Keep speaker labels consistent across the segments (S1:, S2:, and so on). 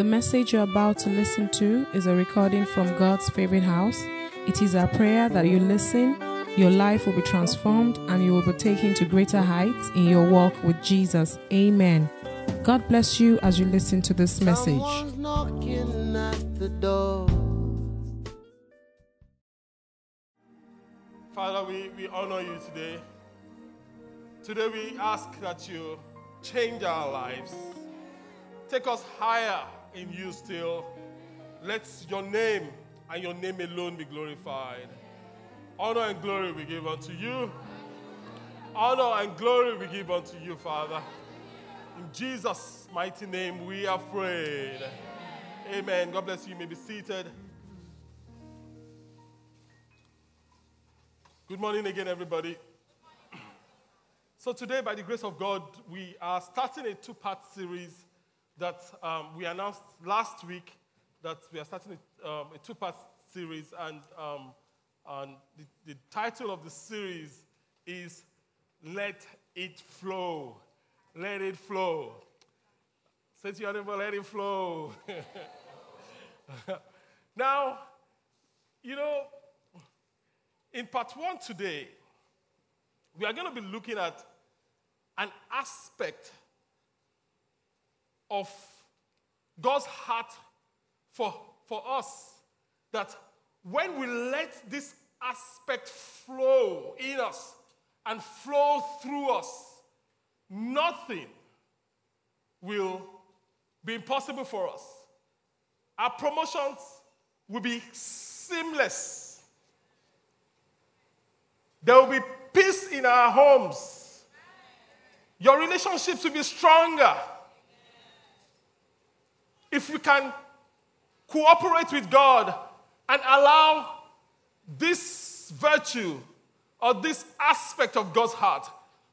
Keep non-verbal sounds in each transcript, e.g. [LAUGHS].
S1: The message you're about to listen to is a recording from God's favorite house. It is our prayer that you listen, your life will be transformed, and you will be taken to greater heights in your walk with Jesus. Amen. God bless you as you listen to this message.
S2: Someone's knocking at the door.
S3: Father, we, we honor you today. Today we ask that you change our lives. Take us higher in you still. Let your name and your name alone be glorified. Honor and glory we give unto you. Honor and glory we give unto you, Father. In Jesus' mighty name we are prayed. Amen. God bless you. You may be seated. Good morning again, everybody. So, today, by the grace of God, we are starting a two part series that um, we announced last week that we are starting a, um, a two part series, and, um, and the, the title of the series is Let It Flow. Let It Flow. Say to your neighbor, let it flow. [LAUGHS] now, you know, in part one today, we are going to be looking at an aspect of God's heart for, for us that when we let this aspect flow in us and flow through us, nothing will be impossible for us. Our promotions will be seamless. There will be peace in our homes. Your relationships will be stronger. If we can cooperate with God and allow this virtue or this aspect of God's heart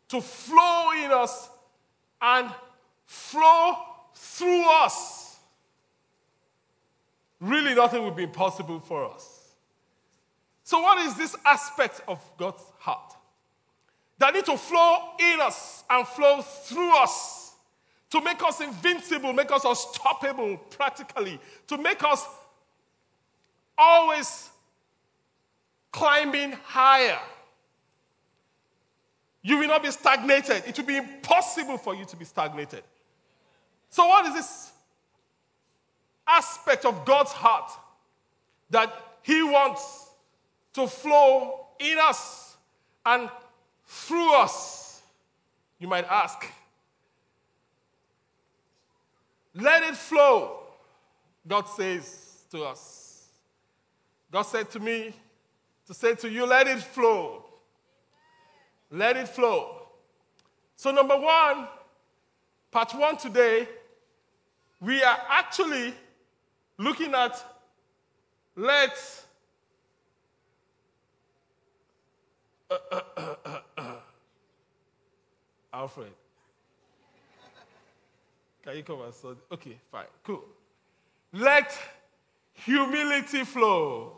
S3: to flow in us and flow through us, really nothing will be impossible for us. So, what is this aspect of God's heart? That need to flow in us and flow through us to make us invincible, make us unstoppable practically, to make us always climbing higher. You will not be stagnated. It will be impossible for you to be stagnated. So, what is this aspect of God's heart that He wants to flow in us and through us? You might ask. Let it flow, God says to us. God said to me to say to you, let it flow. Let it flow. So, number one, part one today, we are actually looking at let uh, uh, uh, Alfred. Can you come and? Okay, fine, cool. Let humility flow.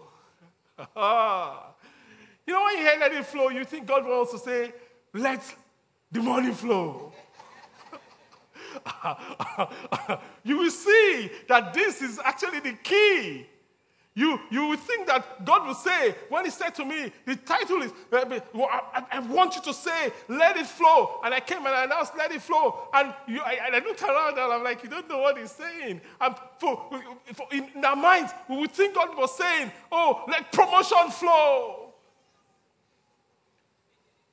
S3: [LAUGHS] you know, when you hear let it flow, you think God wants to say, let the money flow. [LAUGHS] you will see that this is actually the key. You, you will think that God will say, when He said to me, the title is, uh, I, I want you to say, let it flow. And I came and I announced, let it flow. And, you, I, I looked around and I'm like, you don't know what He's saying. And for, for in our minds, we would think God was saying, oh, let promotion flow.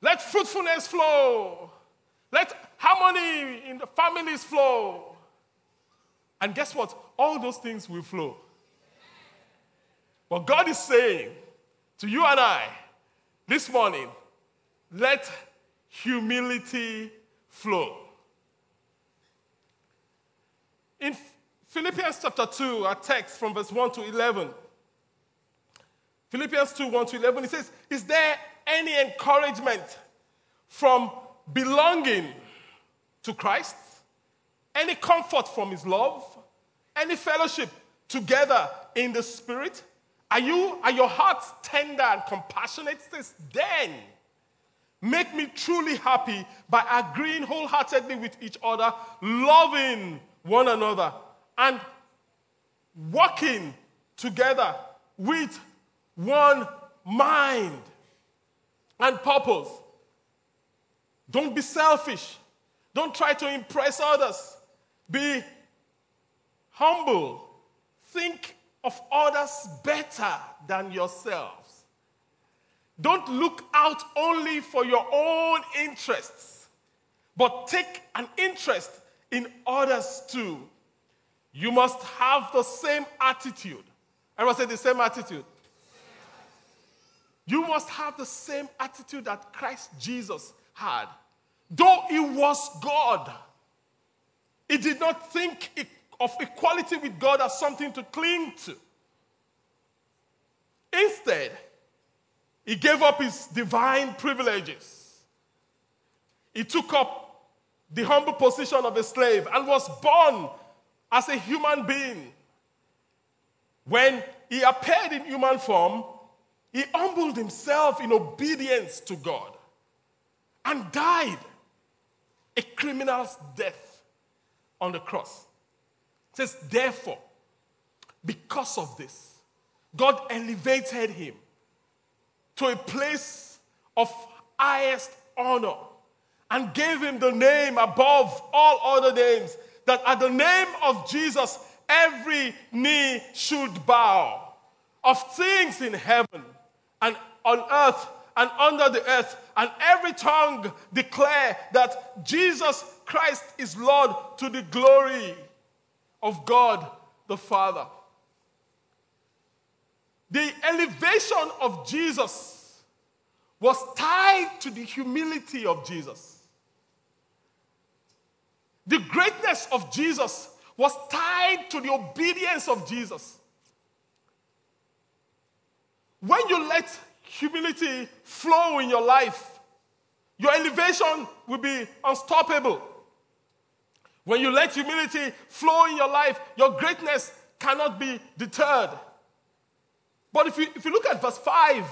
S3: Let fruitfulness flow. Let harmony in the families flow. And guess what? All those things will flow. But God is saying to you and I this morning, let humility flow. In Philippians chapter 2, our text from verse 1 to 11, Philippians 2 1 to 11, it says, Is there any encouragement from belonging to Christ? Any comfort from his love? Any fellowship together in the Spirit? Are you are your hearts tender and compassionate? Says, then make me truly happy by agreeing wholeheartedly with each other, loving one another, and working together with one mind and purpose. Don't be selfish. Don't try to impress others. Be humble. Think of others better than yourselves. Don't look out only for your own interests, but take an interest in others too. You must have the same attitude. Everyone say the same attitude. You must have the same attitude that Christ Jesus had. Though he was God, he did not think of equality with God as something to cling to. Instead, he gave up his divine privileges. He took up the humble position of a slave and was born as a human being. When he appeared in human form, he humbled himself in obedience to God and died a criminal's death on the cross. Says, therefore, because of this, God elevated him to a place of highest honor and gave him the name above all other names, that at the name of Jesus, every knee should bow of things in heaven and on earth and under the earth, and every tongue declare that Jesus Christ is Lord to the glory of God the Father. The elevation of Jesus was tied to the humility of Jesus. The greatness of Jesus was tied to the obedience of Jesus. When you let humility flow in your life, your elevation will be unstoppable. When you let humility flow in your life, your greatness cannot be deterred. But if you, if you look at verse 5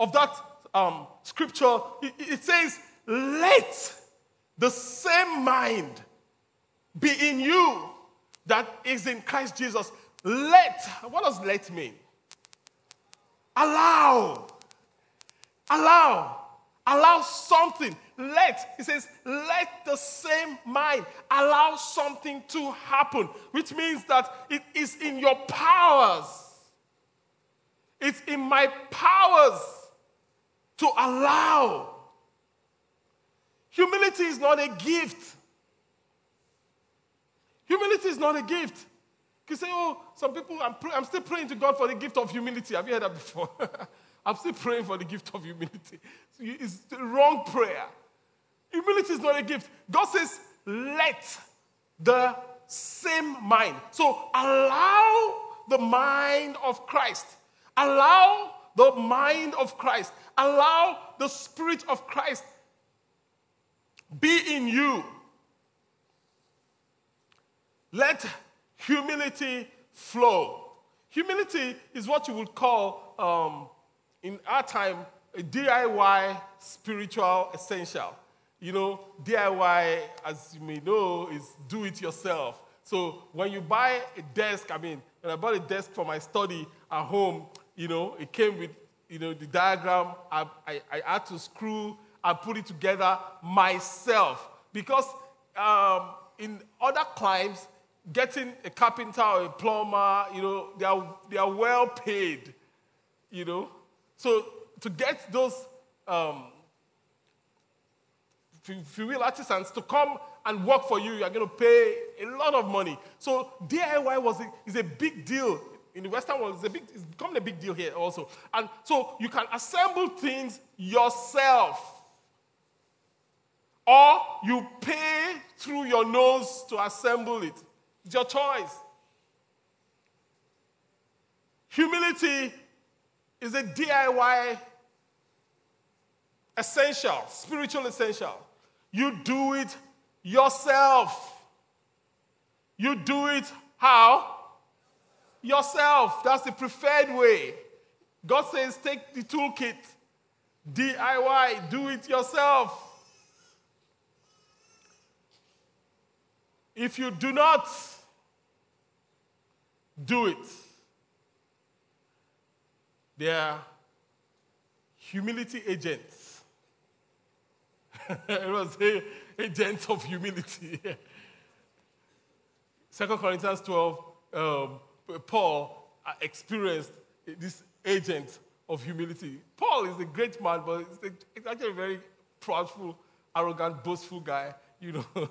S3: of that um, scripture, it, it says, Let the same mind be in you that is in Christ Jesus. Let, what does let mean? Allow. Allow. Allow something. Let. He says, let the same mind allow something to happen, which means that it is in your powers. It's in my powers to allow. Humility is not a gift. Humility is not a gift. You say, oh, some people, I'm, I'm still praying to God for the gift of humility. Have you heard that before? [LAUGHS] I'm still praying for the gift of humility. It's the wrong prayer. Humility is not a gift. God says, let the same mind. So allow the mind of Christ. Allow the mind of Christ. Allow the spirit of Christ be in you. Let humility flow. Humility is what you would call, um, in our time, a DIY spiritual essential. You know, DIY, as you may know, is do it yourself. So when you buy a desk, I mean, when I bought a desk for my study at home, you know, it came with, you know, the diagram. I, I, I had to screw and put it together myself because um, in other climes, getting a carpenter or a plumber, you know, they are, they are well paid, you know. So to get those um, real artisans to come and work for you, you're going to pay a lot of money. So DIY was a, is a big deal in the Western world. It's, a big, it's becoming a big deal here also. And so you can assemble things yourself. Or you pay through your nose to assemble it. It's your choice. Humility is a DIY essential, spiritual essential. You do it yourself. You do it how? Yourself. That's the preferred way. God says, take the toolkit, DIY, do it yourself. If you do not do it. They are humility agents. it was a agents of humility. [LAUGHS] Second Corinthians 12, um, Paul uh, experienced this agent of humility. Paul is a great man, but he's actually a very proudful, arrogant, boastful guy. You know, [LAUGHS]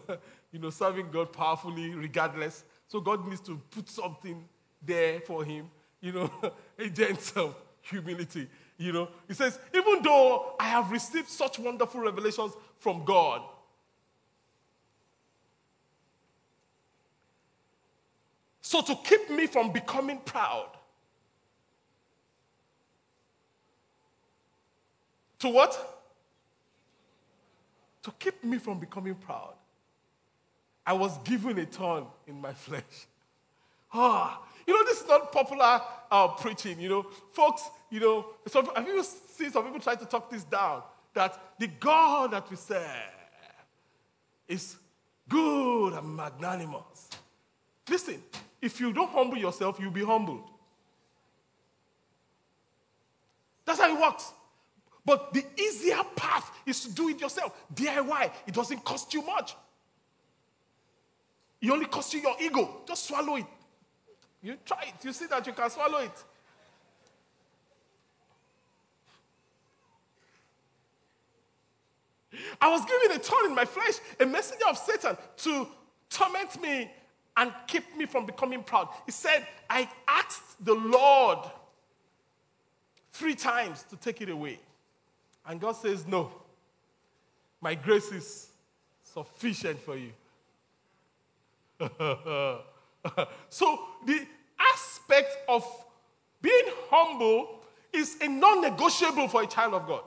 S3: you know, serving God powerfully, regardless. So God needs to put something there for him. You know, [LAUGHS] agents of humility. You know, he says, even though I have received such wonderful revelations from God, so to keep me from becoming proud, to what? To keep me from becoming proud, I was given a thorn in my flesh. [LAUGHS] Ah, you know, this is not popular uh, preaching. You know, folks, you know, some, have you seen some people try to talk this down? That the God that we serve is good and magnanimous. Listen, if you don't humble yourself, you'll be humbled. That's how it works. But the easier path is to do it yourself. DIY. It doesn't cost you much. It only costs you your ego. Just swallow it. You try it. You see that you can swallow it. I was given a thorn in my flesh, a messenger of Satan to torment me and keep me from becoming proud. He said, I asked the Lord three times to take it away. And God says, No, my grace is sufficient for you. [LAUGHS] [LAUGHS] so the aspect of being humble is a non-negotiable for a child of God.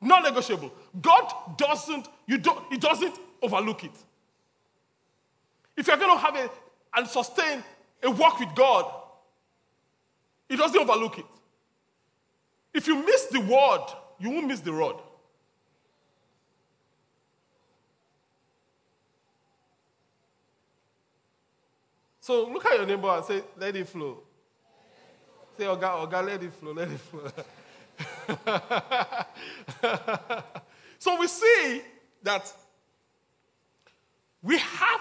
S3: Non-negotiable. God doesn't, you don't, He doesn't overlook it. If you're going to have a and sustain a walk with God, He doesn't overlook it. If you miss the word, you won't miss the rod. So look at your neighbor and say, let it flow. Say, God, oh let it flow, let it flow. [LAUGHS] so we see that we have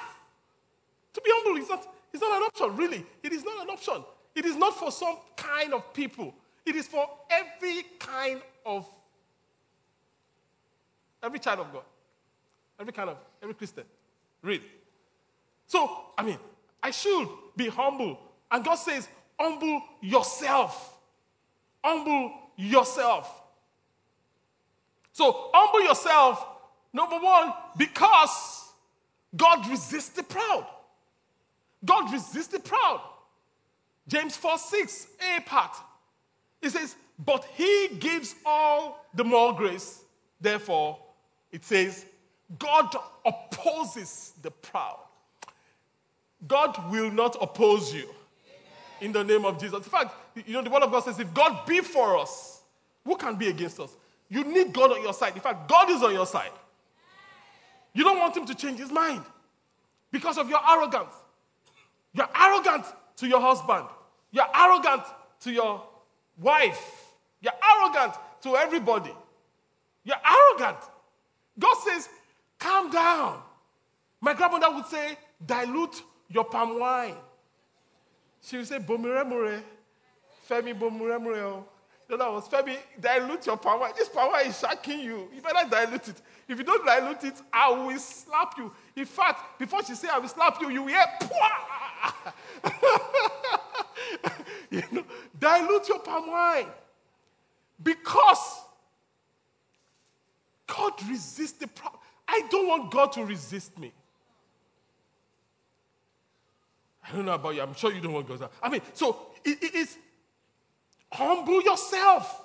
S3: to be humble. It's not, it's not an option, really. It is not an option. It is not for some kind of people. It is for every kind of, every child of God. Every kind of, every Christian. Really. So, I mean, I should be humble. And God says, humble yourself. Humble yourself. So, humble yourself, number one, because God resists the proud. God resists the proud. James 4 6, A part. It says, But he gives all the more grace. Therefore, it says, God opposes the proud. God will not oppose you in the name of Jesus. In fact, you know, the word of God says, if God be for us, who can be against us? You need God on your side. In fact, God is on your side. You don't want him to change his mind because of your arrogance. You're arrogant to your husband. You're arrogant to your wife. You're arrogant to everybody. You're arrogant. God says, calm down. My grandmother would say, dilute your palm wine. She will say, Bomuremure. Femi Bomuremure. Oh. The other was, Femi, dilute your palm wine. This palm wine is shocking you. You better dilute it. If you don't dilute it, I will slap you. In fact, before she say I will slap you, you hear, [LAUGHS] you know, dilute your palm wine. Because God resists the proud. I don't want God to resist me. I don't know about you. I'm sure you don't want God. I mean, so it, it is humble yourself.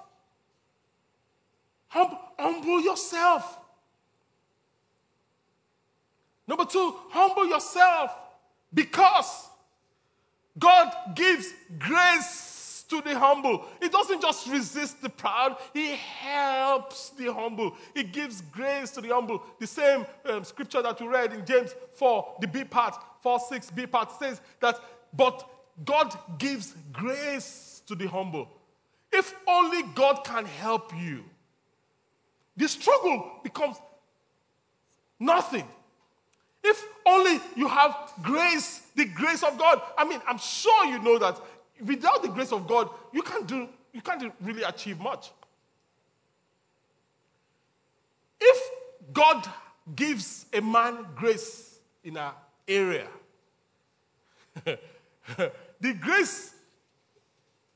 S3: Hum, humble yourself. Number two, humble yourself because God gives grace to the humble. He doesn't just resist the proud, He helps the humble. He gives grace to the humble. The same um, scripture that we read in James 4, the B part, 4 6 B part says that, but God gives grace to the humble. If only God can help you, the struggle becomes nothing. If only you have grace, the grace of God. I mean, I'm sure you know that without the grace of God, you can't do you can't really achieve much. If God gives a man grace in an area, [LAUGHS] the grace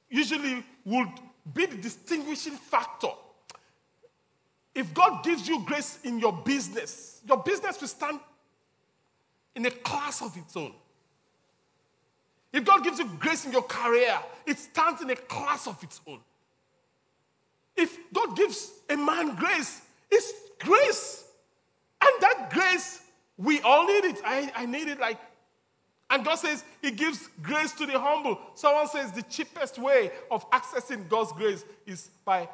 S3: usually would be the distinguishing factor. If God gives you grace in your business, your business will stand in a class of its own. If God gives you grace in your career, it stands in a class of its own. If God gives a man grace, it's grace. And that grace, we all need it. I, I need it like and God says He gives grace to the humble. Someone says the cheapest way of accessing God's grace is by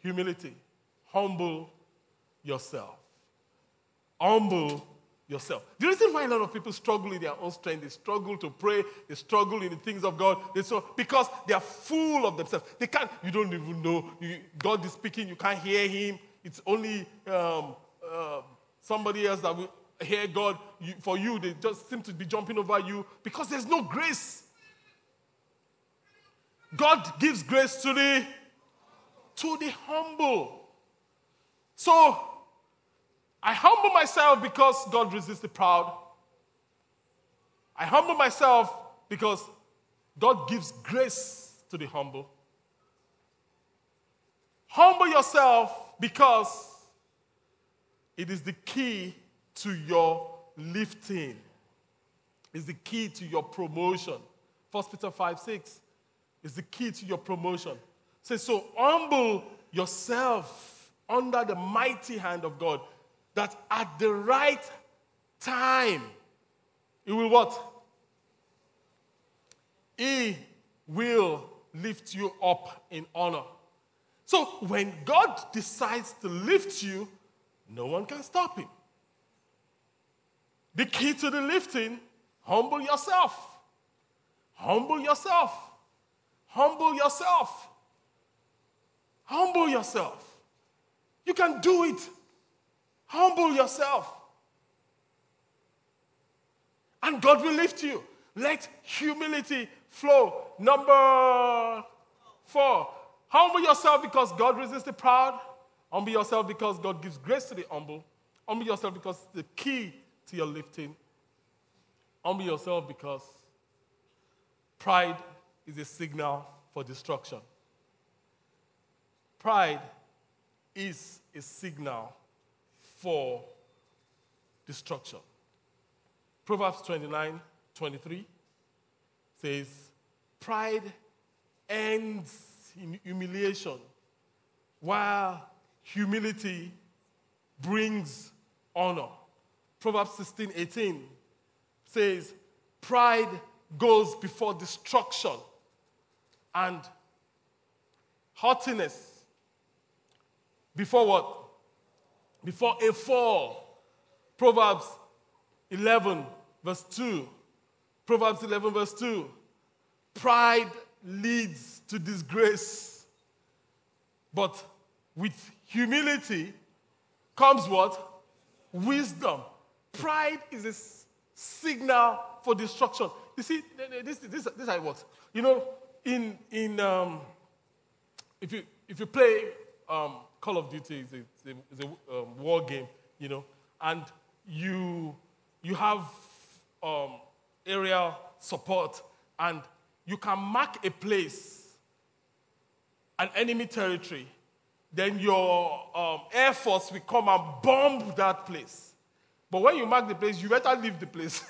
S3: humility. Humble yourself. Humble yourself. The reason why a lot of people struggle in their own strength, they struggle to pray, they struggle in the things of God, they so because they are full of themselves. They can't. You don't even know. You, God is speaking. You can't hear Him. It's only um, uh, somebody else that will hear God. You, for you, they just seem to be jumping over you because there's no grace. God gives grace to the to the humble. So I humble myself because God resists the proud. I humble myself because God gives grace to the humble. Humble yourself because it is the key to your lifting. It's the key to your promotion. 1 Peter 5 6 is the key to your promotion. Say, so humble yourself under the mighty hand of God that at the right time, He will what? He will lift you up in honor. So when God decides to lift you, no one can stop him. The key to the lifting humble yourself. Humble yourself. Humble yourself. Humble yourself. You can do it. Humble yourself. And God will lift you. Let humility flow. Number four. Humble yourself because God resists the proud. Humble yourself because God gives grace to the humble. Humble yourself because the key to your lifting. Humble yourself because pride is a signal for destruction. Pride is a signal for destruction. Proverbs 29 23 says, Pride ends in humiliation, while humility brings honor. Proverbs 16 18 says, Pride goes before destruction, and haughtiness before what? Before a fall. Proverbs 11, verse 2. Proverbs 11, verse 2. Pride leads to disgrace, but with humility comes what? Wisdom. Pride is a signal for destruction. You see, this, this, this is it works. You know, in, in um, if, you, if you play um, Call of Duty, it's a, it's a, um, war game, you know, and you, you have um, aerial support, and you can mark a place, an enemy territory, then your um, air force will come and bomb that place. But when you mark the place, you better leave the place.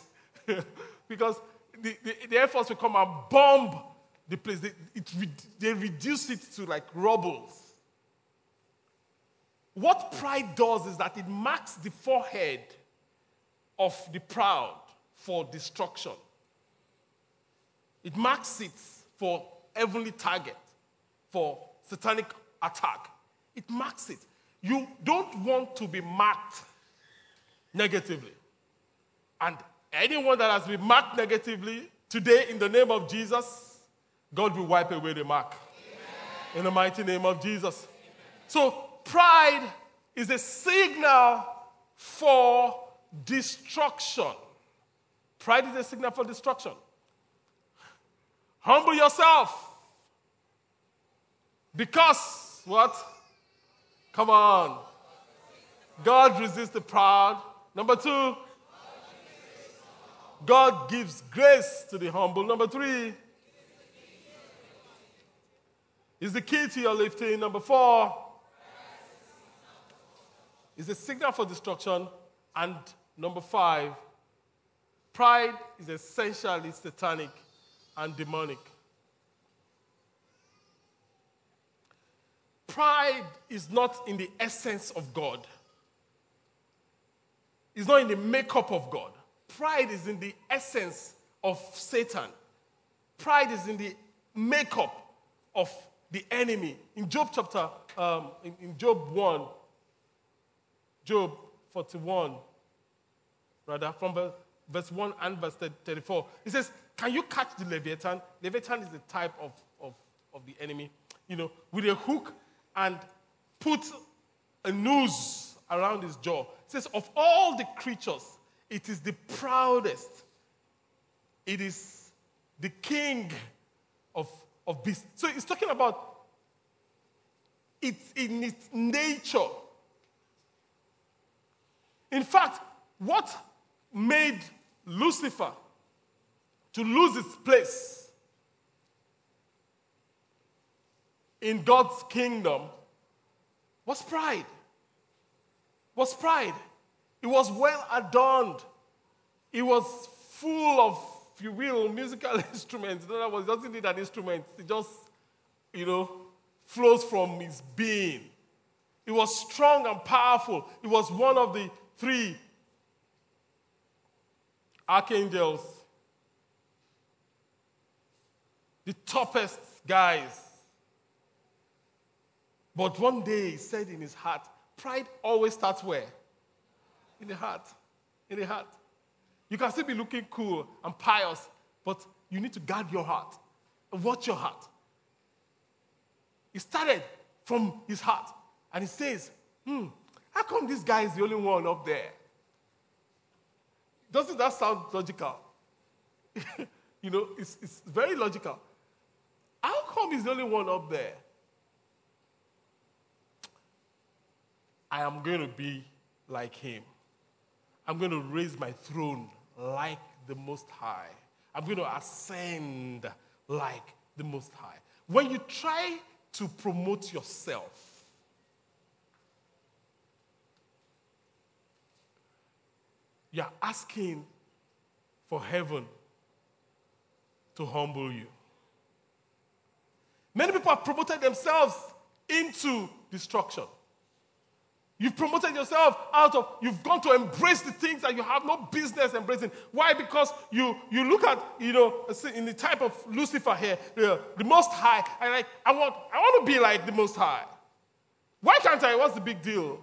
S3: [LAUGHS] because the, the, the, Air Force will come and bomb the place. They, it, they reduce it to like rubble. What pride does is that it marks the forehead of the proud for destruction. It marks it for heavenly target, for satanic attack. It marks it. You don't want to be marked negatively. And anyone that has been marked negatively, today in the name of Jesus, God will wipe away the mark. In the mighty name of Jesus. So, pride is a signal for destruction. Pride is a signal for destruction. Humble yourself. Because, what? Come on. God resists the proud. Number two, God gives grace to the humble. Number three, is the key to your lifting. Number four, is a signal for destruction. And number five, pride is essentially satanic and demonic. Pride is not in the essence of God. It's not in the makeup of God. Pride is in the essence of Satan. Pride is in the makeup of the enemy. In Job chapter, um, in, in Job 1, Job 41, rather, from verse, verse 1 and verse 34, it says, Can you catch the Leviathan? Leviathan is the type of, of, of the enemy, you know, with a hook and put a noose around his jaw. It says, Of all the creatures, it is the proudest. It is the king of, of beasts. So it's talking about it's in its nature. In fact, what made Lucifer to lose its place in God's kingdom was pride. Was pride. It was well adorned. It was full of, if you will, musical [LAUGHS] instruments. In other words, it doesn't need an instrument. It just, you know, flows from his being. It was strong and powerful. It was one of the three archangels, the toughest guys. But one day he said in his heart, pride always starts where? In the heart. In the heart. You can still be looking cool and pious, but you need to guard your heart watch your heart. He started from his heart and he says, Hmm, how come this guy is the only one up there? Doesn't that sound logical? [LAUGHS] you know, it's, it's very logical. How come he's the only one up there? I am going to be like him. I'm going to raise my throne like the Most High. I'm going to ascend like the Most High. When you try to promote yourself, you're asking for heaven to humble you. Many people have promoted themselves into destruction. You've promoted yourself out of, you've gone to embrace the things that you have no business embracing. Why? Because you, you look at, you know, in the type of Lucifer here, the, the Most High, and like, I want, I want to be like the Most High. Why can't I? What's the big deal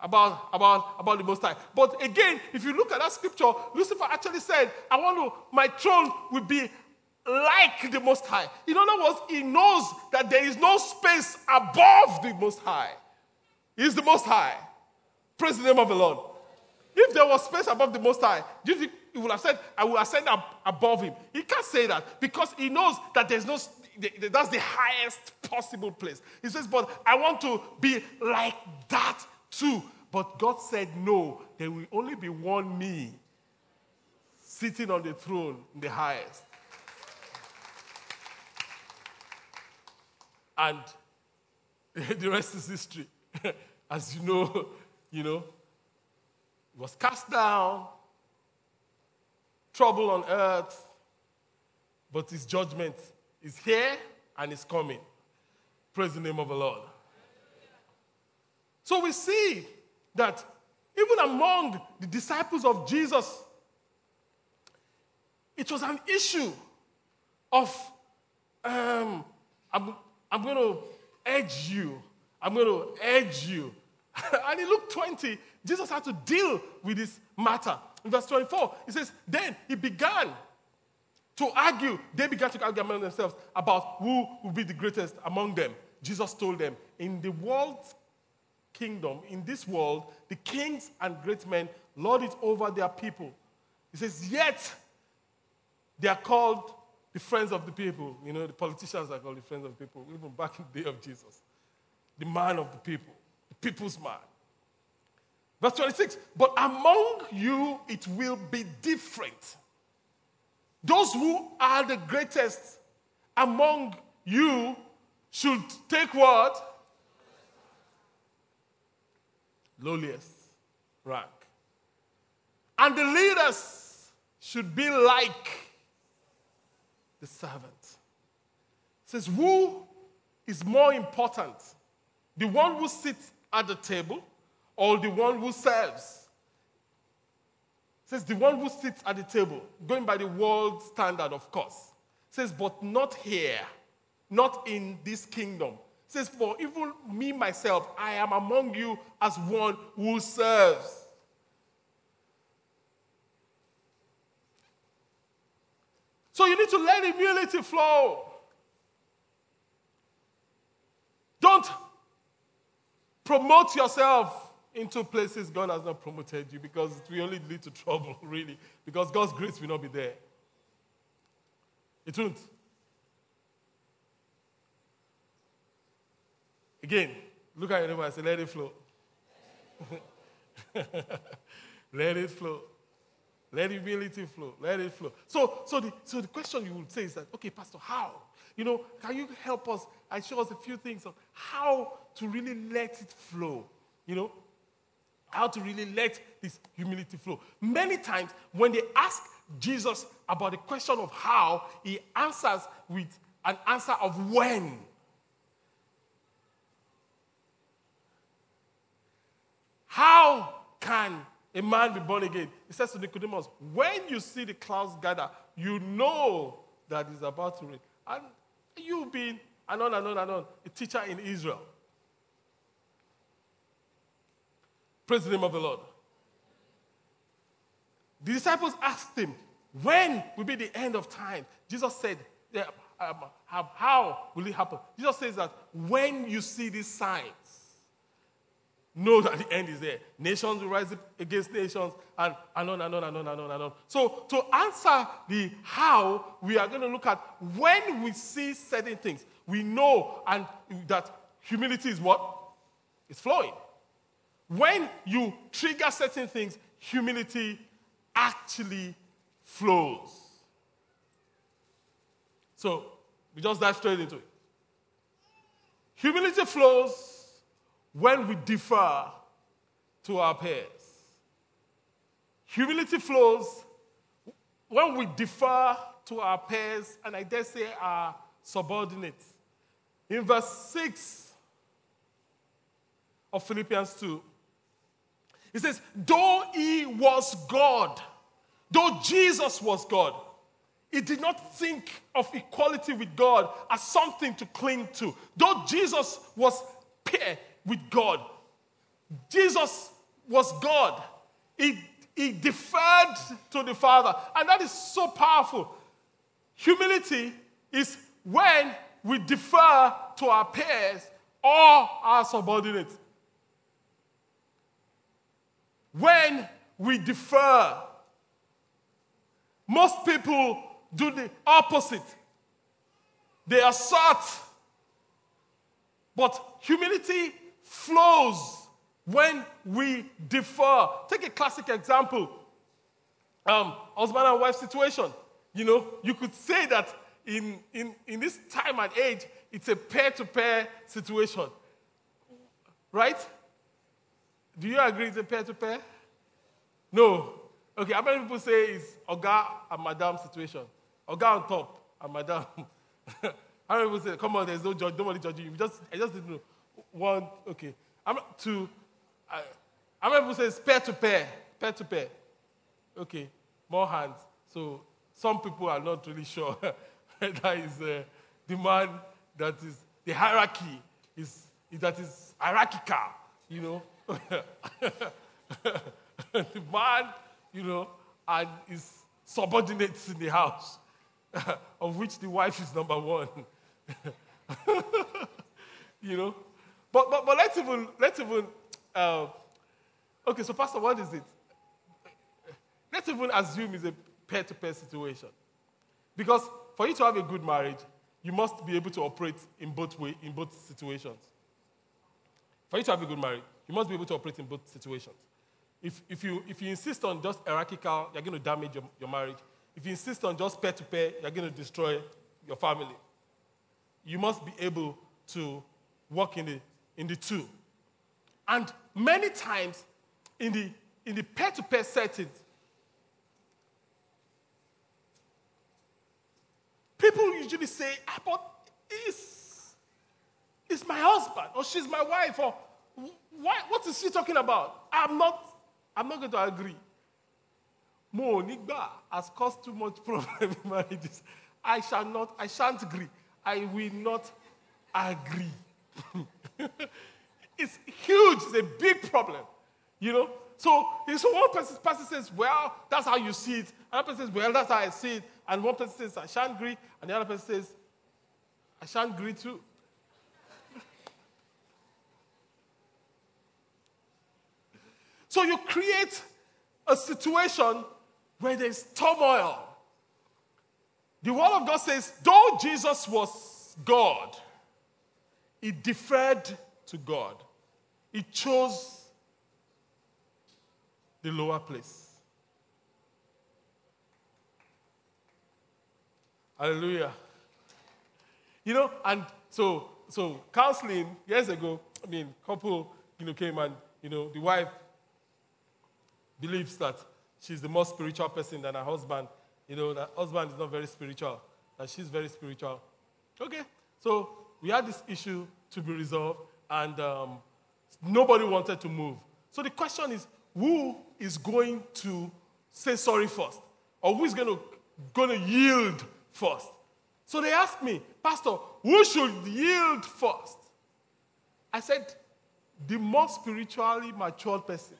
S3: about, about, about the Most High? But again, if you look at that scripture, Lucifer actually said, I want to, my throne will be like the Most High. In other words, he knows that there is no space above the Most High. He's the Most High. Praise the name of the Lord. If there was space above the Most High, do you think he would have said, I will ascend up above him? He can't say that because he knows that there's no, that's the highest possible place. He says, But I want to be like that too. But God said, No, there will only be one me sitting on the throne in the highest. And [LAUGHS] the rest is history. [LAUGHS] As you know, you know, was cast down, trouble on earth, but his judgment is here and is coming. Praise the name of the Lord. So we see that even among the disciples of Jesus, it was an issue of um, I'm, I'm going to edge you I'm going to urge you. [LAUGHS] and in Luke 20, Jesus had to deal with this matter. In verse 24, he says, Then he began to argue. They began to argue among themselves about who will be the greatest among them. Jesus told them, In the world's kingdom, in this world, the kings and great men lord it over their people. He says, Yet they are called the friends of the people. You know, the politicians are called the friends of the people, even back in the day of Jesus. The man of the people, the people's man. Verse 26 But among you it will be different. Those who are the greatest among you should take what? Lowliest rank. And the leaders should be like the servant. It says, Who is more important? The one who sits at the table or the one who serves? Says, The one who sits at the table, going by the world standard, of course. Says, But not here, not in this kingdom. Says, For even me myself, I am among you as one who serves. So you need to let humility flow. Don't promote yourself into places God has not promoted you because it will only lead to trouble, [LAUGHS] really, because God's grace will not be there. It won't. Again, look at your neighbor and say, let it flow. [LAUGHS] let it flow. Let humility flow. Let it flow. So, so, the, so the question you would say is that, okay, Pastor, how? You know, can you help us and show us a few things of how to really let it flow? You know, how to really let this humility flow. Many times, when they ask Jesus about the question of how, he answers with an answer of when. How can a man be born again. He says to Nicodemus, when you see the clouds gather, you know that it's about to rain. And you've been, and on and on and on, a teacher in Israel. Praise the name of the Lord. The disciples asked him, when will be the end of time? Jesus said, yeah, um, how will it happen? Jesus says that when you see these signs, know that the end is there. Nations will rise against nations, and, and on and on and on and on and on. So, to answer the how, we are going to look at when we see certain things, we know and that humility is what? It's flowing. When you trigger certain things, humility actually flows. So, we just dive straight into it. Humility flows when we defer to our peers. Humility flows when we defer to our peers, and I dare say our subordinates. In verse 6 of Philippians 2, it says, Though he was God, though Jesus was God, he did not think of equality with God as something to cling to. Though Jesus was peer, with God. Jesus was God. He, he deferred to the Father. And that is so powerful. Humility is when we defer to our peers or our subordinates. When we defer, most people do the opposite. They assert. But humility flows when we defer. Take a classic example um, husband and wife situation. You know, you could say that in, in, in this time and age, it's a pair to pair situation. Right? Do you agree it's a pair to pair? No. Okay, how many people say it's Oga and Madam situation? Oga on top and Madam. [LAUGHS] how many people say, come on, there's no judge, nobody judging you. Just, I just didn't know. One, okay. I'm two. I, how many people say pair to pair? Pair to pair. Okay. More hands. So some people are not really sure [LAUGHS] that is uh, the man that is the hierarchy is that is hierarchical. You know, [LAUGHS] the man you know, and his subordinates in the house, [LAUGHS] of which the wife is number one. you know? But, but, but let's even, let's even, uh, okay, so Pastor, what is it? Let's even assume it's a pair to pair situation. Because for you to have a good marriage, you must be able to operate in both, way, in both situations. For you to have a good marriage, you must be able to operate in both situations. If, if, you, if you insist on just hierarchical, you're going to damage your, your marriage. If you insist on just pair to pair, you're going to destroy your family. You must be able to work in the, in the two. And many times in the, in the pair to pair settings, people usually say, ah, but it's, it's my husband, or she's my wife, or why, what is she talking about? I'm not, I'm not going to agree. Mo Nigba has caused too much [LAUGHS] problem in marriages. I shall not, I shan't agree. I will not agree. [LAUGHS] [LAUGHS] it's huge, it's a big problem. You know? So, so one person, person says, Well, that's how you see it. Another person says, Well, that's how I see it. And one person says, I shan't agree. And the other person says, I shan't agree too. [LAUGHS] so you create a situation where there's turmoil. The Word of God says, though Jesus was God, he deferred to God. He chose the lower place. Hallelujah. You know, and so so counseling years ago, I mean, couple, you know, came and, you know, the wife believes that she's the more spiritual person than her husband. You know, that husband is not very spiritual, that she's very spiritual. Okay, so we had this issue to be resolved, and um, nobody wanted to move. So the question is, who is going to say sorry first? Or who is going to, going to yield first? So they asked me, Pastor, who should yield first? I said, the more spiritually matured person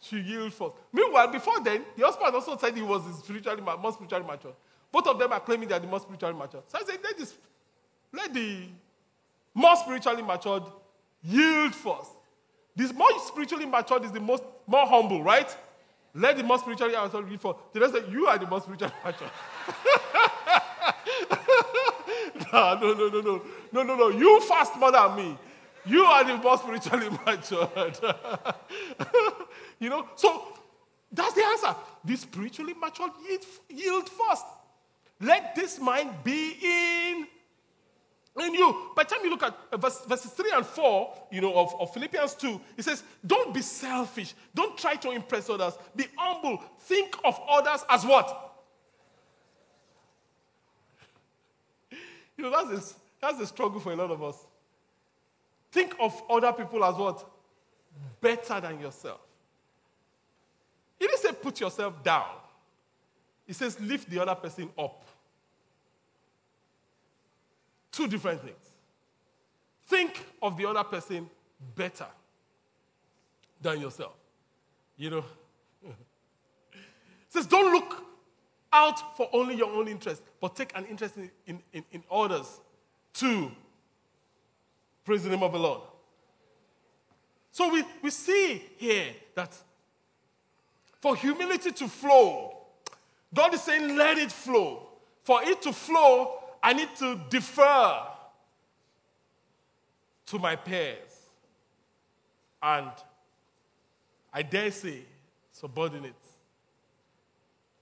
S3: should yield first. Meanwhile, before then, the husband also said he was spiritually, more spiritually mature. Both of them are claiming they are the most spiritually mature. So I said, let, let the more spiritually matured yield first. This more spiritually matured is the most more humble, right? Let the more spiritually matured yield first. The rest say, you are the most spiritually [LAUGHS] mature. [LAUGHS] no, no, no, no, no. No, no, no. You fast more than me. You are the most spiritually [LAUGHS] matured. you know? So that's the answer. The spiritually matured yield, yield first. Let this mind be in in you. By the time you look at uh, verse, verses 3 and 4, you know, of, of Philippians 2, it says, Don't be selfish. Don't try to impress others. Be humble. Think of others as what? [LAUGHS] You know, that's the, that's the struggle for a lot of us. Think of other people as what? Better than yourself. He didn't say put yourself down. He says lift the other person up. Two different things. Think of the other person better than yourself. You know? [LAUGHS] says, don't look out for only your own interest, but take an interest in, in, in, in others too. Praise the name of the Lord. So we, we see here that for humility to flow, God is saying, let it flow. For it to flow, I need to defer to my peers. And I dare say, subordinates.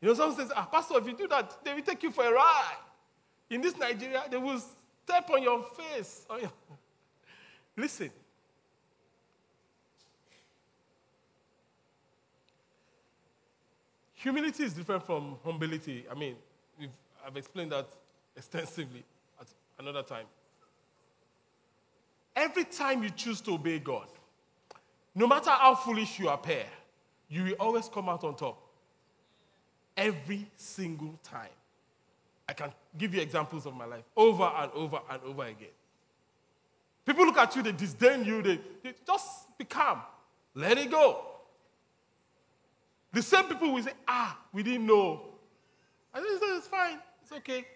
S3: You know, someone says, ah, Pastor, if you do that, they will take you for a ride. In this Nigeria, they will step on your face. [LAUGHS] Listen. Humility is different from humility. I mean, I've explained that extensively at another time. Every time you choose to obey God, no matter how foolish you appear, you will always come out on top. Every single time. I can give you examples of my life over and over and over again. People look at you, they disdain you, they, they just be calm. Let it go. The same people will say, ah, we didn't know. I said, it's fine. It's okay.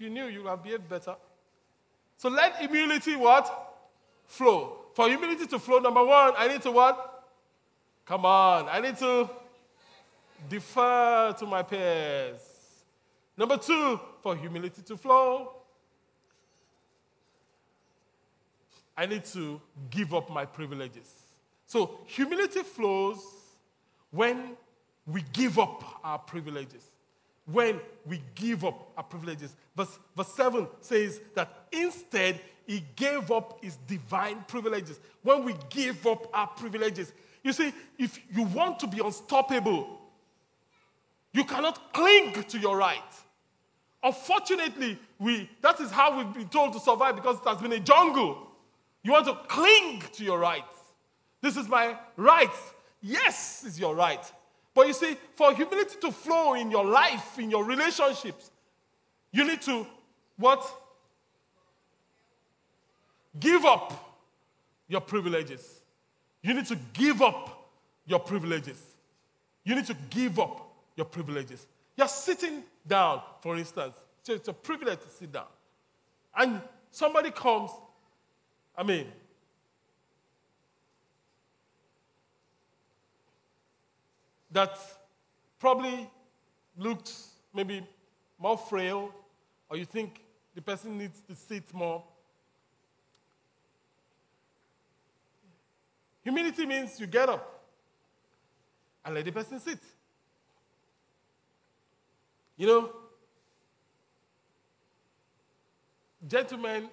S3: If you knew, you would have behaved better. So let humility what? Flow. For humility to flow, number one, I need to what? Come on. I need to defer to my peers. Number two, for humility to flow, I need to give up my privileges. So humility flows when we give up our privileges. When we give up our privileges. Verse, verse 7 says that instead, he gave up his divine privileges. When we give up our privileges, you see, if you want to be unstoppable, you cannot cling to your right. Unfortunately, we, that is how we've been told to survive because it has been a jungle. You want to cling to your right. This is my right. Yes, is your right. But you see, for humility to flow in your life, in your relationships, you need to what? Give up your privileges. You need to give up your privileges. You need to give up your privileges. You're sitting down, for instance. So it's a privilege to sit down. And somebody comes, I mean, that probably looked maybe more frail, or you think the person needs to sit more. Humility means you get up and let the person sit. You know, gentlemen,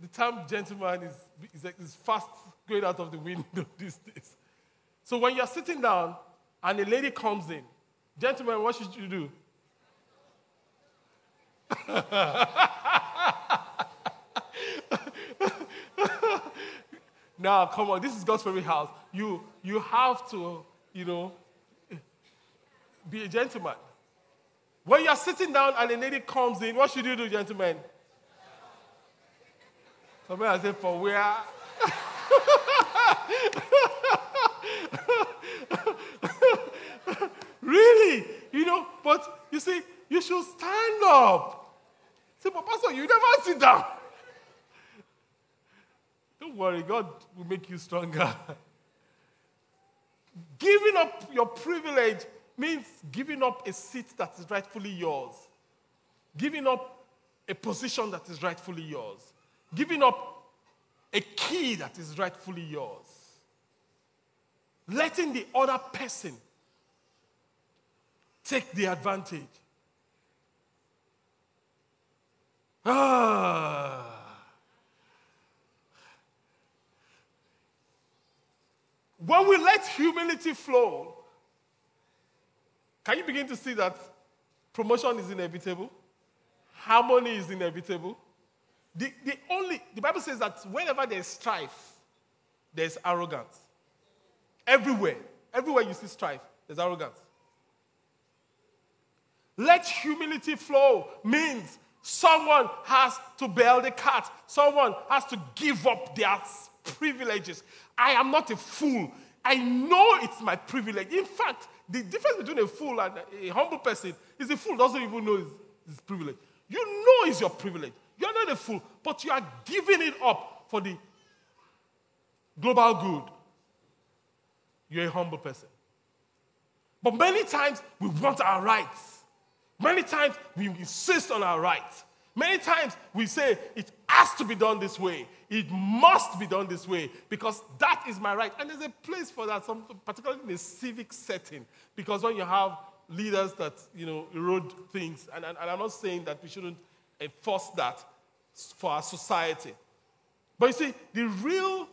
S3: the term gentleman is, is, is fast going out of the window [LAUGHS] these days. So when you're sitting down, and a lady comes in, gentlemen, what should you do? [LAUGHS] now, come on, this is God's favorite house. You, you have to, you know, be a gentleman. When you're sitting down and a lady comes in, what should you do, gentlemen? Somebody say, for where? really? You know, but you see, you should stand up. Say, but Pastor, you never sit down. Don't worry, God will make you stronger. Giving up your privilege means giving up a seat that is rightfully yours, giving up a position that is rightfully yours, giving up a key that is rightfully yours, letting the other person take the advantage. Ah. When we let humility flow, can you begin to see that promotion is inevitable? Harmony is inevitable. The, the only the Bible says that whenever there's strife, there's arrogance. Everywhere. Everywhere you see strife, there's arrogance. Let humility flow means someone has to bail the cat. Someone has to give up their privileges. I am not a fool. I know it's my privilege. In fact, the difference between a fool and a humble person is a fool doesn't even know his, his privilege. You know it's your privilege. You're not a fool, but you are giving it up for the global good. You're a humble person. But many times we want our rights. Many times we insist on our rights. Many times we say it has to be done this way. It must be done this way because that is my right. And there's a place for that, some, particularly in a civic setting. Because when you have leaders that you know erode things, and, and, and I'm not saying that we shouldn't enforce that for our society. But you see, the real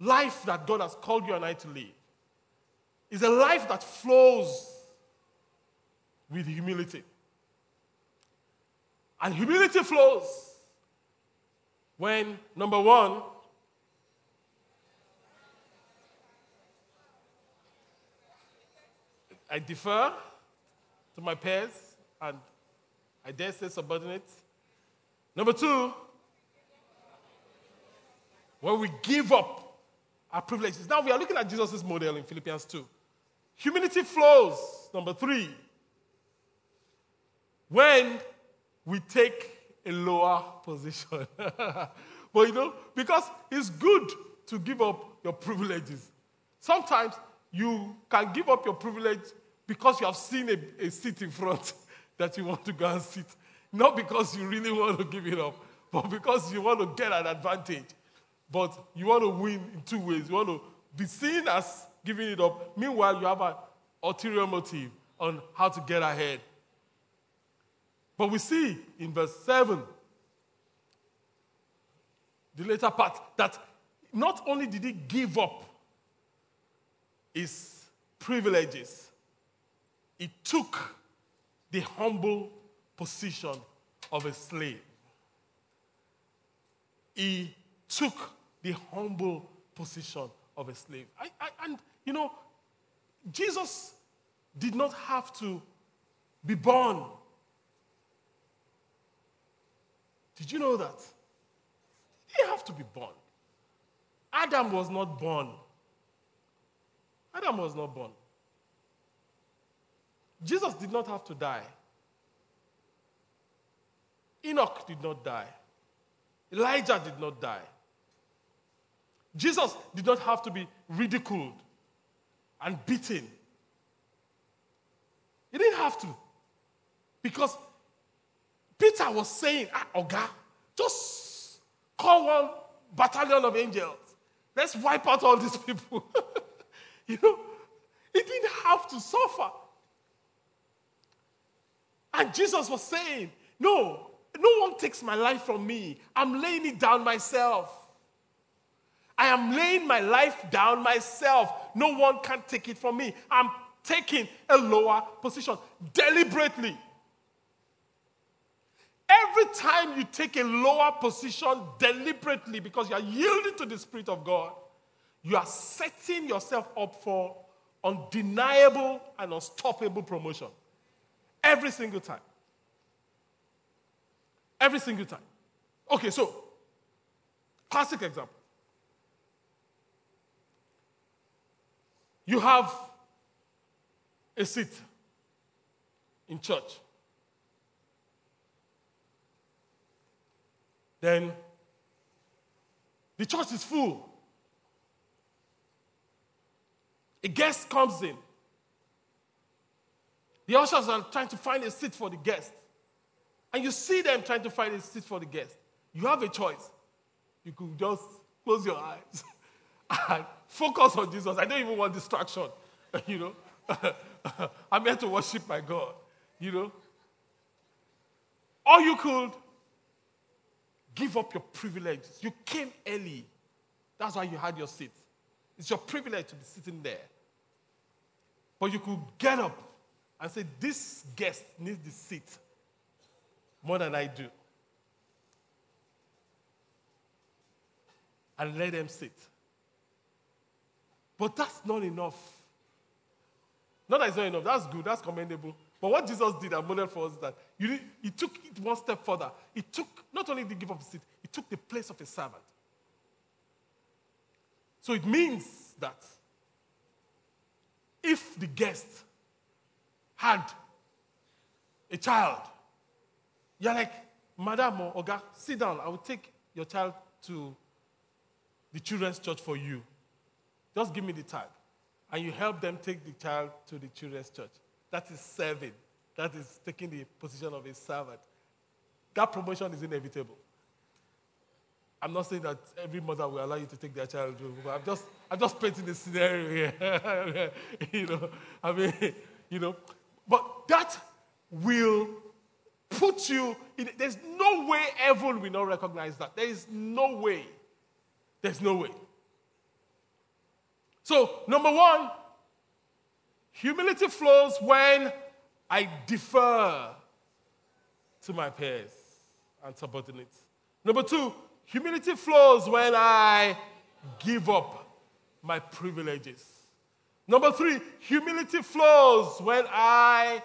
S3: life that God has called you and I to live is a life that flows with humility. And humility flows when, number one, I defer to my peers and I dare say subordinates. Number two, when we give up our privileges. Now we are looking at Jesus' model in Philippians 2. Humility flows, number three, when we take a lower position. [LAUGHS] but you know, because it's good to give up your privileges. Sometimes you can give up your privilege because you have seen a, a seat in front [LAUGHS] that you want to go and sit. Not because you really want to give it up, [LAUGHS] but because you want to get an advantage. But you want to win in two ways. You want to be seen as giving it up. Meanwhile, you have an ulterior motive on how to get ahead. But we see in verse 7, the later part, that not only did he give up his privileges, he took the humble position of a slave. He took the humble position of a slave. I, I, and, you know, Jesus did not have to be born. Did you know that? He didn't have to be born. Adam was not born. Adam was not born. Jesus did not have to die. Enoch did not die. Elijah did not die. Jesus did not have to be ridiculed and beaten. He didn't have to. Because Peter was saying, ah, Oga, just call one battalion of angels. Let's wipe out all these people. [LAUGHS] you know, he didn't have to suffer. And Jesus was saying, No, no one takes my life from me. I'm laying it down myself. I am laying my life down myself. No one can take it from me. I'm taking a lower position deliberately. Every time you take a lower position deliberately because you are yielding to the Spirit of God, you are setting yourself up for undeniable and unstoppable promotion. Every single time. Every single time. Okay, so, classic example. You have a seat in church. Then the church is full. A guest comes in. The ushers are trying to find a seat for the guest. And you see them trying to find a seat for the guest. You have a choice. You could just close your eyes [LAUGHS] and focus on Jesus. I don't even want distraction. [LAUGHS] you know, [LAUGHS] I'm here to worship my God. You know, or you could give up your privileges. You came early. That's why you had your seat. It's your privilege to be sitting there. But you could get up and say, This guest needs the seat more than I do. And let them sit. But that's not enough. Not that it's not enough, that's good, that's commendable. But what Jesus did and modeled for us is that you, he took it one step further. He took, not only the give up the seat, he took the place of a servant. So it means that if the guest had a child, you're like, Madam or Oga, sit down. I will take your child to the children's church for you. Just give me the tag. And you help them take the child to the children's church. That is serving. That is taking the position of a servant. That promotion is inevitable. I'm not saying that every mother will allow you to take their child. I'm just, I'm just painting the scenario here. [LAUGHS] you know, I mean, you know, but that will put you in. There's no way heaven will not recognize that. There is no way. There's no way. So, number one, humility flows when I defer to my peers and subordinates. Number two, humility flows when I give up my privileges. Number three, humility flows when I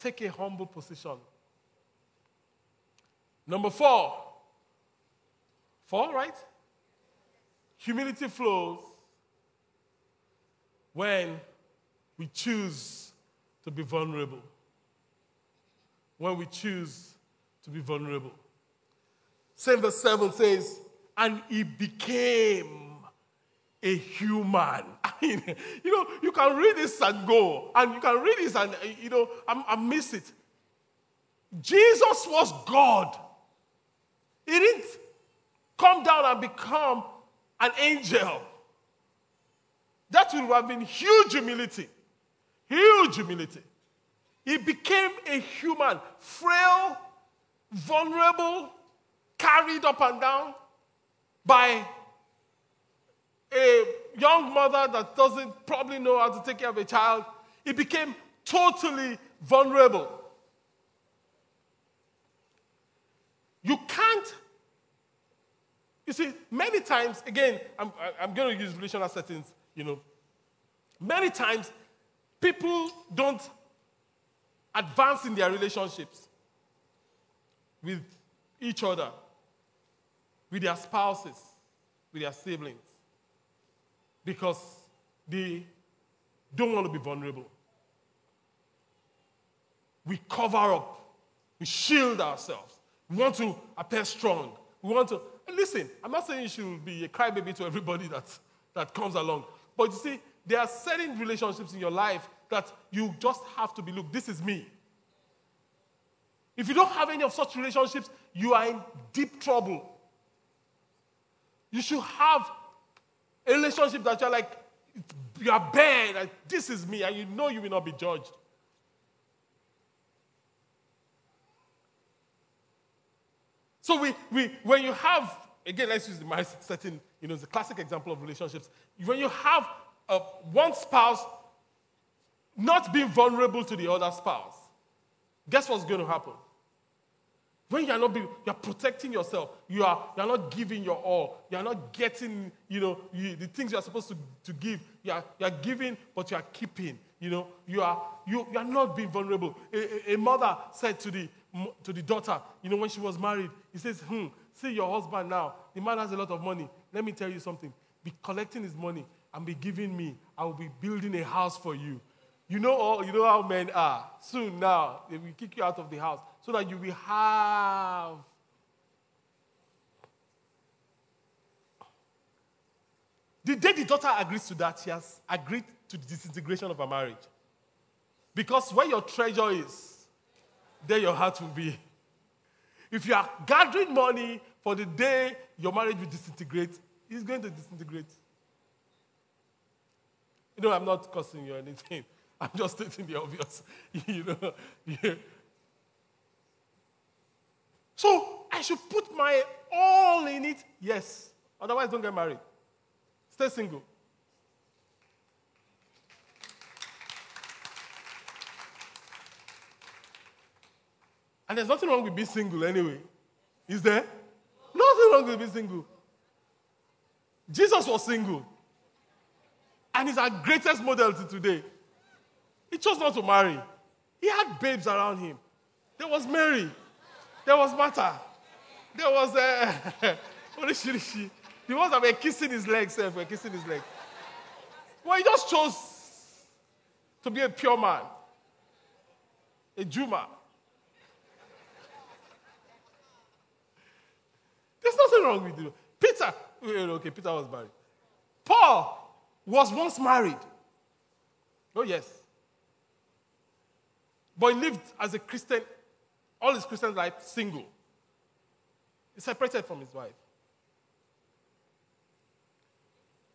S3: take a humble position. Number four, four, right? Humility flows when we choose to be vulnerable. When we choose to be vulnerable. Same verse 7 says, and he became a human. [LAUGHS] I mean, you know, you can read this and go, and you can read this and, you know, I, I miss it. Jesus was God. He didn't come down and become an angel. That would have been huge humility. Huge humility. He became a human, frail, vulnerable, carried up and down by a young mother that doesn't probably know how to take care of a child. He became totally vulnerable. You can't, you see, many times, again, I'm, I'm going to use relational settings, you know. Many times, people don't advance in their relationships with each other, with their spouses, with their siblings, because they don't want to be vulnerable. We cover up, we shield ourselves. We want to appear strong. We want to. listen, I'm not saying you should be a crybaby to everybody that, that comes along. But you see, there are certain relationships in your life that you just have to be look, this is me. If you don't have any of such relationships, you are in deep trouble. You should have a relationship that you're like, you are bare, like, this is me, and you know you will not be judged. So we, we, when you have, again, let's use the marriage setting, you know, a classic example of relationships. When you have uh, one spouse not being vulnerable to the other spouse, guess what's going to happen? When you are not being, you are protecting yourself. You are, you are not giving your all. You are not getting, you know, you, the things you are supposed to, to give. You are, you are giving, but you are keeping. You know, you are, you, you are not being vulnerable. A, a, a mother said to the, to the daughter, you know, when she was married, he says, hmm, see your husband now. The man has a lot of money. Let me tell you something. Be collecting his money and be giving me. I will be building a house for you. You know, all, you know how men are. Soon now, they will kick you out of the house so that you will have. The day the daughter agrees to that, she has agreed to the disintegration of her marriage. Because where your treasure is, there your heart will be. If you are gathering money for the day your marriage will disintegrate, it's going to disintegrate. You know, I'm not cussing you or anything. [LAUGHS] I'm just stating the obvious. [LAUGHS] you know. Yeah. So I should put my all in it? Yes. Otherwise, don't get married. Stay single. And there's nothing wrong with being single anyway. Is there? Nothing wrong with being single. Jesus was single. And he's our greatest model to today. He chose not to marry. He had babes around him. There was Mary. There was Martha. There was [LAUGHS] uh. The ones that were kissing his legs, were kissing his legs. Well, he just chose to be a pure man, a Juma. There's nothing wrong with you. Peter, okay, Peter was married. Paul was once married. Oh, yes. But he lived as a Christian, all his Christian life, single. He separated from his wife.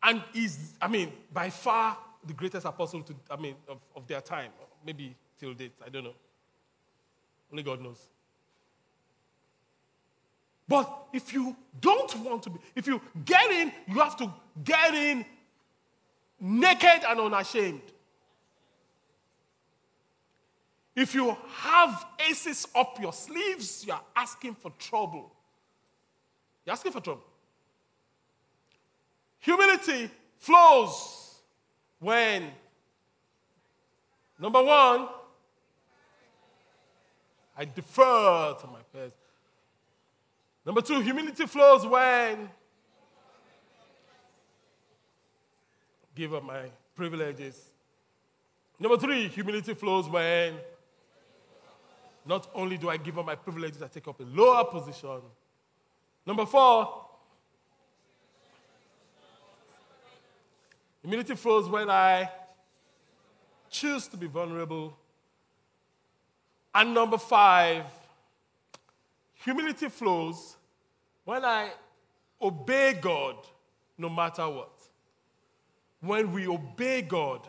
S3: And he's, I mean, by far the greatest apostle to, I mean, of, of their time. Maybe till date, I don't know. Only God knows. But if you don't want to be, if you get in, you have to get in naked and unashamed. If you have aces up your sleeves, you are asking for trouble. You're asking for trouble. Humility flows when, number one, I defer to my peers. Number two, humility flows when give up my privileges. Number three, humility flows when not only do I give up my privileges, I take up a lower position. Number four, humility flows when I choose to be vulnerable. And number five, humility flows when I obey God no matter what. When we obey God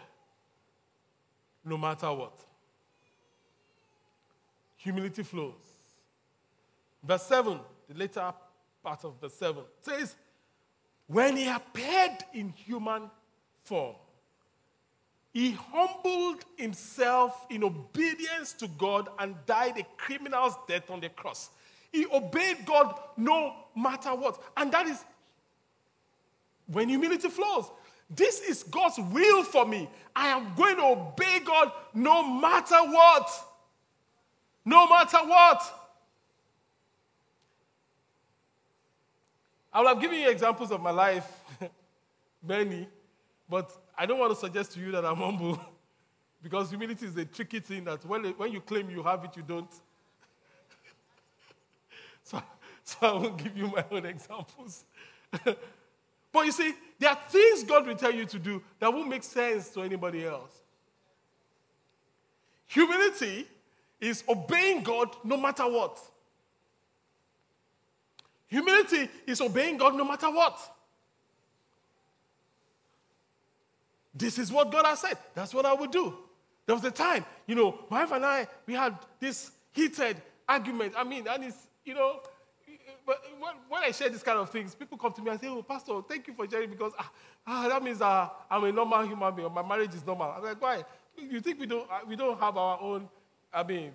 S3: no matter what. Humility flows. Verse 7, the later part of verse 7 says, When he appeared in human form, he humbled himself in obedience to God and died a criminal's death on the cross. He obeyed God no matter what. And that is when humility flows. This is God's will for me. I am going to obey God no matter what. No matter what. I will have given you examples of my life, [LAUGHS] many, but I don't want to suggest to you that I'm humble [LAUGHS] because humility is a tricky thing that when, when you claim you have it, you don't. [LAUGHS] so, so I won't give you my own examples. But you see, there are things God will tell you to do that won't make sense to anybody else. Humility is obeying God no matter what. Humility is obeying God no matter what. This is what God has said. That's what I would do. There was a time, you know, my wife and I, we had this heated argument. I mean, and it's, you know, but when, when I share these kind of things, people come to me and say, Oh, Pastor, thank you for sharing because ah, ah, that means uh, I'm a normal human being. My marriage is normal. I'm like, Why? You think we don't, we don't have our own, I mean,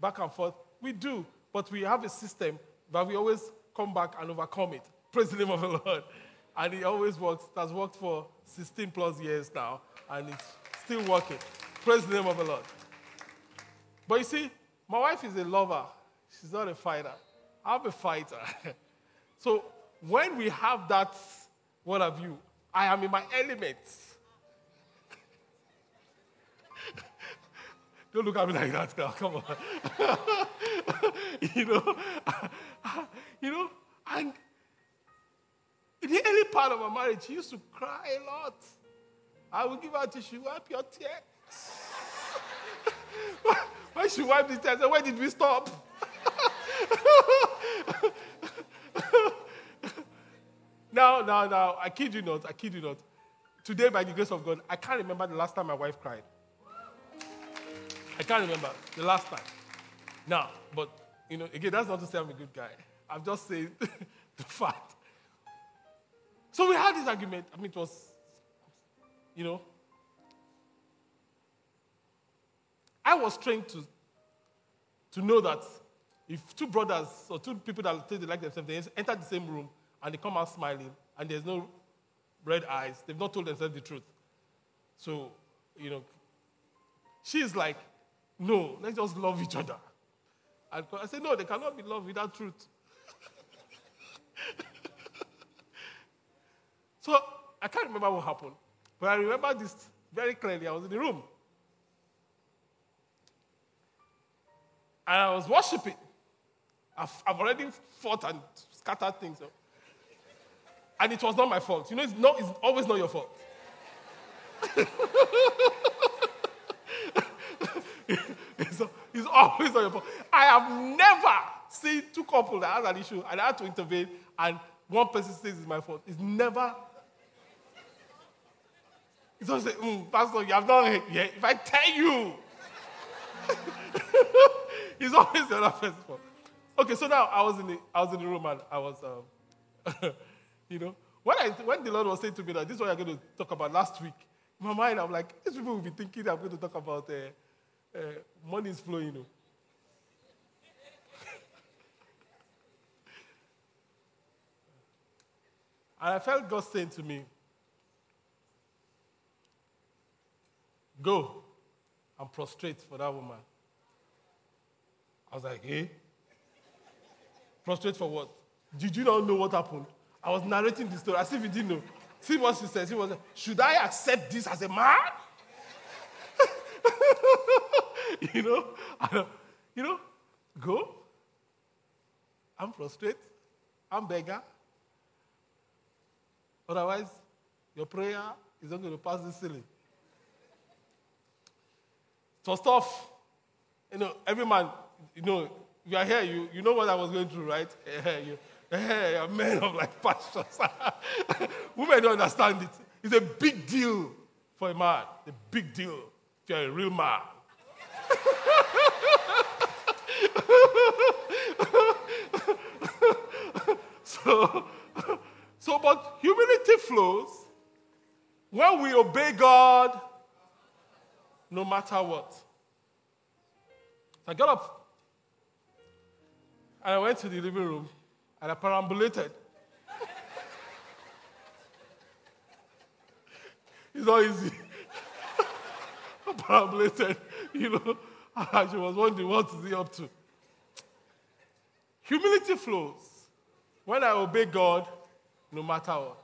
S3: back and forth? We do, but we have a system that we always come back and overcome it. [LAUGHS] Praise the name of the Lord. And it always works. It has worked for 16 plus years now, and it's still working. Praise the name of the Lord. But you see, my wife is a lover, she's not a fighter. I'm a fighter. [LAUGHS] so when we have that, what have you, I am in my element. [LAUGHS] Don't look at me like that, girl. Come on. [LAUGHS] you know, you know, and in the early part of our marriage, she used to cry a lot. I would give her tissue, wipe your tears. when she wiped the tears, Where did we stop? Now, now, now, I kid you not, I kid you not. Today, by the grace of God, I can't remember the last time my wife cried. I can't remember the last time. Now, but, you know, again, that's not to say I'm a good guy. I'm just saying [LAUGHS] the fact. So we had this argument. I mean, it was, you know, I was trained to, to know that if two brothers or two people that they like themselves, they enter the same room and they come out smiling and there's no red eyes, they've not told themselves the truth. So, you know, she's like, no, let's just love each other. And I said, no, they cannot be loved without truth. [LAUGHS] so I can't remember what happened, but I remember this very clearly. I was in the room. And I was worshiping. I've, I've already fought and scattered things. And it was not my fault. You know, it's, not, it's always not your fault. [LAUGHS] it's, it's, always not your fault. I have never seen two couples that has an issue and I had to intervene and one person says it's my fault. It's never. It's always say, mm, Pastor, you have not yet. If I tell you, [LAUGHS] it's always the other person's fault. Okay, so now I was in the I was in the room and I was, um, [LAUGHS] you know, when I when the Lord was saying to me that this is what I'm going to talk about last week, in my mind I'm like, these people will be thinking I'm going to talk about uh, uh, money is flowing, you [LAUGHS] and I felt God saying to me, "Go and prostrate for that woman." I was like, "Hey." Prostrate for what? Did you not know what happened? I was narrating the story as if you didn't know. See what she says. She was, should I accept this as a man? [LAUGHS] you know, you know, go. I'm frustrated. I'm beggar. Otherwise, your prayer is not going to pass this ceiling. Was tough. You know, every man, you know, you are here, you, you know what I was going through, right? Eh, eh, you, eh, you're men of like pastors. [LAUGHS] Women don't understand it. It's a big deal for a man. A big deal if you're a real man. [LAUGHS] so, so, but humility flows when we obey God no matter what. I got up and I went to the living room and I perambulated. [LAUGHS] it's not easy. [LAUGHS] I perambulated, you know. [LAUGHS] she was wondering what is he up to. Humility flows when I obey God no matter what.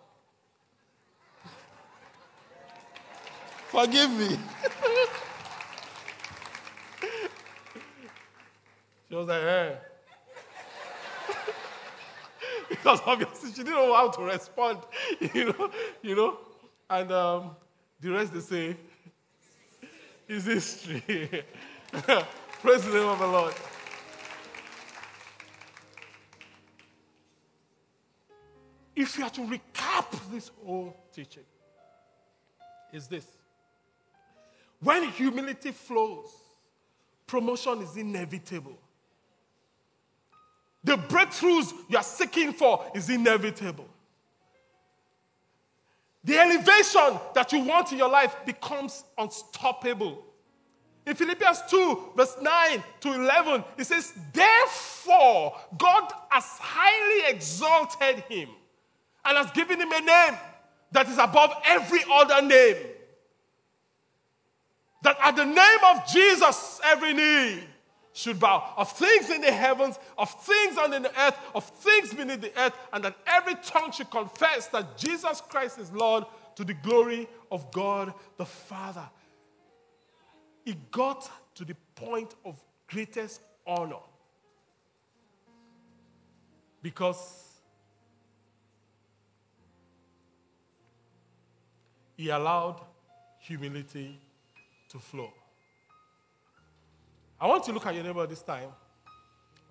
S3: Forgive me. she was like, eh. Because obviously she didn't know how to respond, [LAUGHS] you know, you know. And um, the rest they say [LAUGHS] is history. [LAUGHS] Praise the name of the Lord. If you are to recap this whole teaching, is this. When humility flows, promotion is inevitable. The breakthroughs you are seeking for is inevitable. The elevation that you want in your life becomes unstoppable. In Philippians 2, verse 9 to 11, it says, Therefore, God has highly exalted him and has given him a name that is above every other name. That at the name of Jesus, every knee should bow of things in the heavens, of things under the earth, of things beneath the earth, and that every tongue should confess that Jesus Christ is Lord to the glory of God the Father. It got to the point of greatest honor because he allowed humility to flow. I want to look at your neighbor this time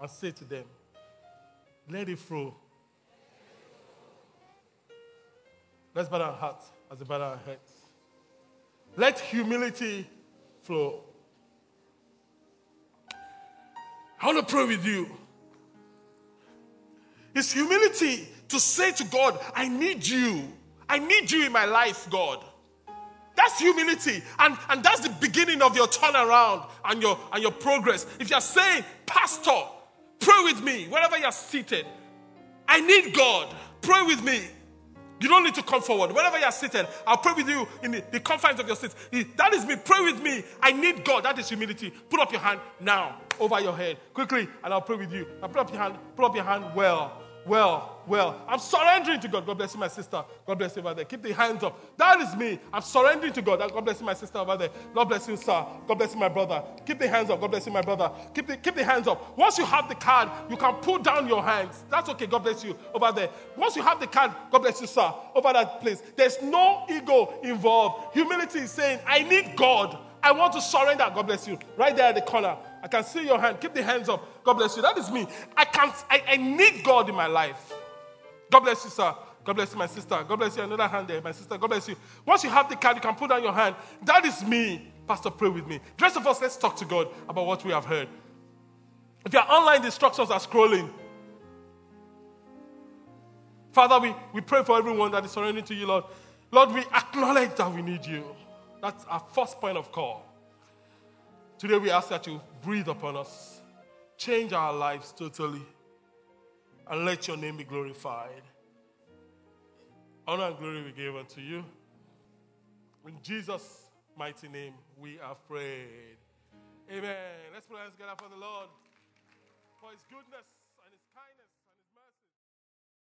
S3: and say to them, let it flow. Let's bow our hearts as we bow our heads. Let humility flow. I want to pray with you. It's humility to say to God, I need you. I need you in my life, God. That's humility. And, and that's the beginning of your turnaround and your, and your progress. If you're saying, Pastor, pray with me, wherever you're seated, I need God, pray with me. You don't need to come forward. Wherever you're seated, I'll pray with you in the, the confines of your seat. That is me. Pray with me. I need God. That is humility. Put up your hand now over your head quickly, and I'll pray with you. Now put up your hand. Put up your hand well well, well. I'm surrendering to God. God bless you, my sister. God bless you over there. Keep the hands up. That is me. I'm surrendering to God. God bless you, my sister over there. God bless you, sir. God bless you, my brother. Keep the hands up. God bless you, my brother. Keep the, keep the hands up. Once you have the card, you can pull down your hands. That's okay. God bless you over there. Once you have the card, God bless you, sir, over that place. There's no ego involved. Humility is saying, I need God. I want to surrender. God bless you. Right there at the corner. I can see your hand. Keep the hands up. God bless you. That is me. I can't, I, I need God in my life. God bless you, sir. God bless you, my sister. God bless you. Another hand there, my sister. God bless you. Once you have the card, you can put down your hand. That is me. Pastor, pray with me. The rest of us, let's talk to God about what we have heard. If you're online, instructions are scrolling. Father, we, we pray for everyone that is surrendering to you, Lord. Lord, we acknowledge that we need you. That's our first point of call. Today we ask that you breathe upon us, change our lives totally, and let your name be glorified. Honor and glory we give unto you. In Jesus' mighty name we have prayed. Amen. Let's put our hands together for the Lord, for his goodness.